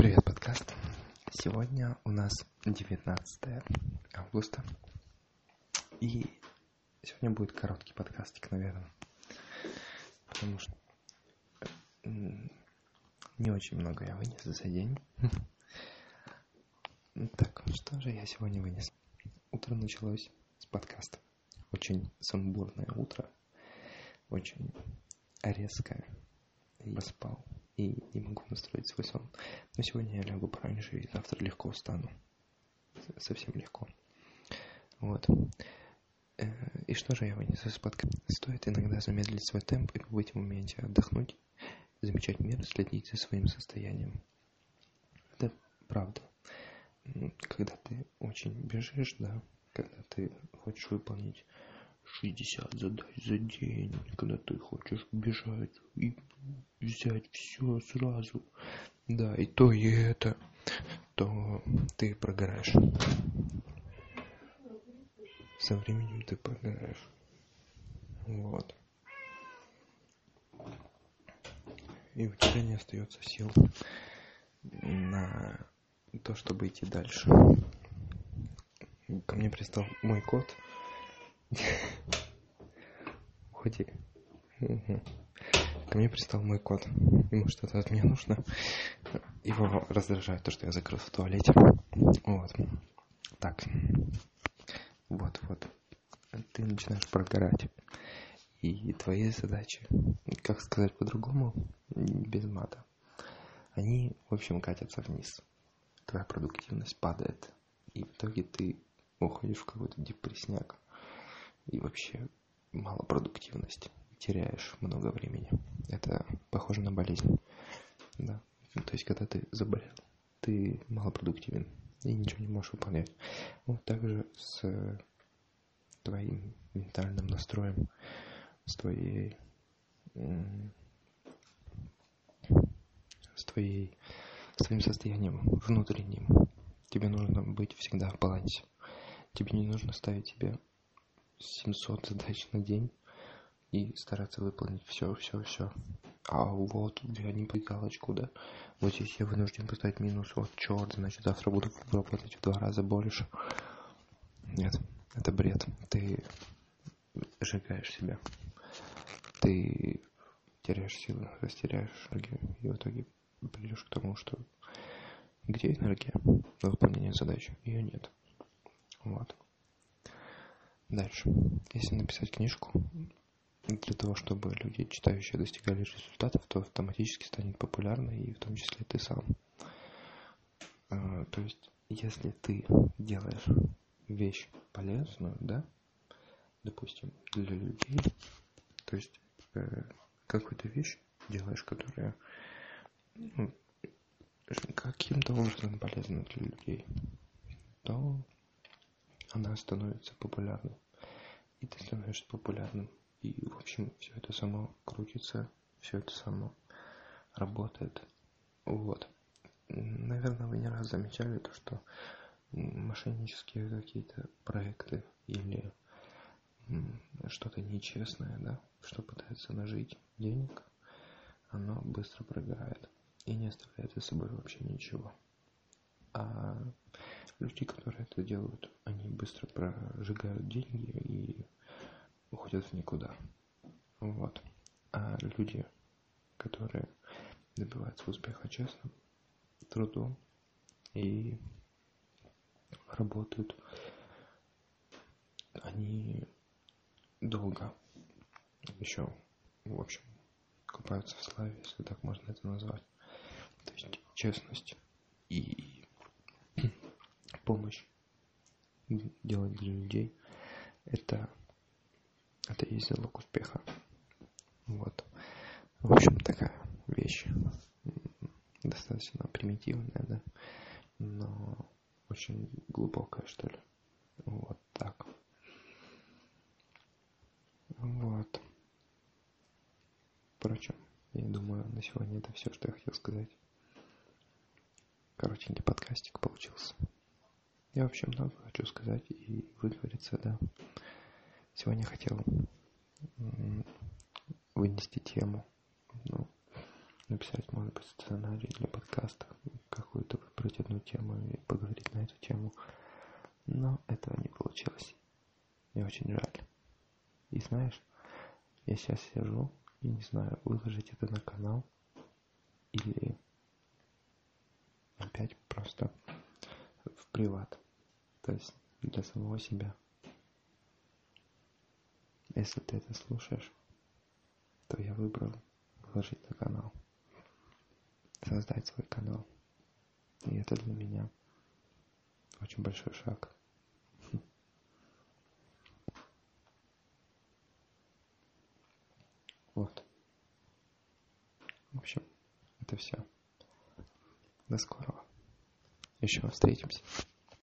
Привет, подкаст. Сегодня у нас 19 августа. И сегодня будет короткий подкастик, наверное. Потому что не очень много я вынес за день. Так, что же я сегодня вынес? Утро началось с подкаста. Очень сумбурное утро. Очень резкое. Я спал и не могу настроить свой сон. Но сегодня я лягу пораньше и завтра легко устану. Совсем легко. Вот. Э, и что же я вынес из подкаста? Стоит иногда замедлить свой темп и побыть в моменте, отдохнуть, замечать мир, следить за своим состоянием. Это правда. Когда ты очень бежишь, да, когда ты хочешь выполнить 60 задач за день, когда ты хочешь бежать и взять все сразу, да, и то, и это, то ты прогораешь. Со временем ты прогораешь. Вот. И у тебя не остается сил на то, чтобы идти дальше. Ко мне пристал мой кот. Уходи. Ко мне пристал мой кот. Ему что-то от меня нужно. Его раздражает то, что я закрыл в туалете. Вот. Так. Вот, вот. Ты начинаешь прогорать. И твои задачи, как сказать по-другому, без мата, они, в общем, катятся вниз. Твоя продуктивность падает. И в итоге ты уходишь в какой-то депрессняк. И вообще мало продуктивности теряешь много времени. Это похоже на болезнь. Да. То есть, когда ты заболел, ты малопродуктивен и ничего не можешь выполнять. Вот так же с твоим ментальным настроем, с твоей с твоей с твоим состоянием внутренним. Тебе нужно быть всегда в балансе. Тебе не нужно ставить себе 700 задач на день и стараться выполнить все, все, все. А вот я не по галочку, да? Вот здесь я вынужден поставить минус. Вот черт, значит завтра буду работать в два раза больше. Нет, это бред. Ты сжигаешь себя. Ты теряешь силы, растеряешь энергию. И в итоге придешь к тому, что где энергия на выполнение задач? Ее нет. Вот. Дальше. Если написать книжку, для того, чтобы люди, читающие, достигали результатов, то автоматически станет популярной, и в том числе ты сам. А, то есть, если ты делаешь вещь полезную, да, допустим, для людей, то есть э, какую-то вещь делаешь, которая ну, каким-то образом полезна для людей, то она становится популярной. И ты становишься популярным. И, в общем, все это само крутится, все это само работает. Вот. Наверное, вы не раз замечали то, что мошеннические какие-то проекты или что-то нечестное, да, что пытается нажить денег, оно быстро прогорает и не оставляет за собой вообще ничего. А люди, которые это делают, быстро прожигают деньги и уходят в никуда. Вот. А люди, которые добиваются успеха честным трудом и работают, они долго еще, в общем, купаются в славе, если так можно это назвать. То есть честность и помощь делать для людей. Это это есть залог успеха. Вот. В общем такая вещь. Достаточно примитивная да? Но очень глубокая что ли. Вот так. Вот. Впрочем я думаю на сегодня это все что я хотел сказать. Коротенький подкастик получился. Я вообще много хочу сказать и выговориться, да. Сегодня хотел вынести тему, ну, написать, может быть, сценарий для подкаста, какую-то выбрать одну тему и поговорить на эту тему. Но этого не получилось. Мне очень жаль. И знаешь, я сейчас сижу и не знаю, выложить это на канал или опять просто в приват. То есть для самого себя. Если ты это слушаешь, то я выбрал выложить на канал. Создать свой канал. И это для меня очень большой шаг. Вот. В общем, это все. До скорого. Еще встретимся.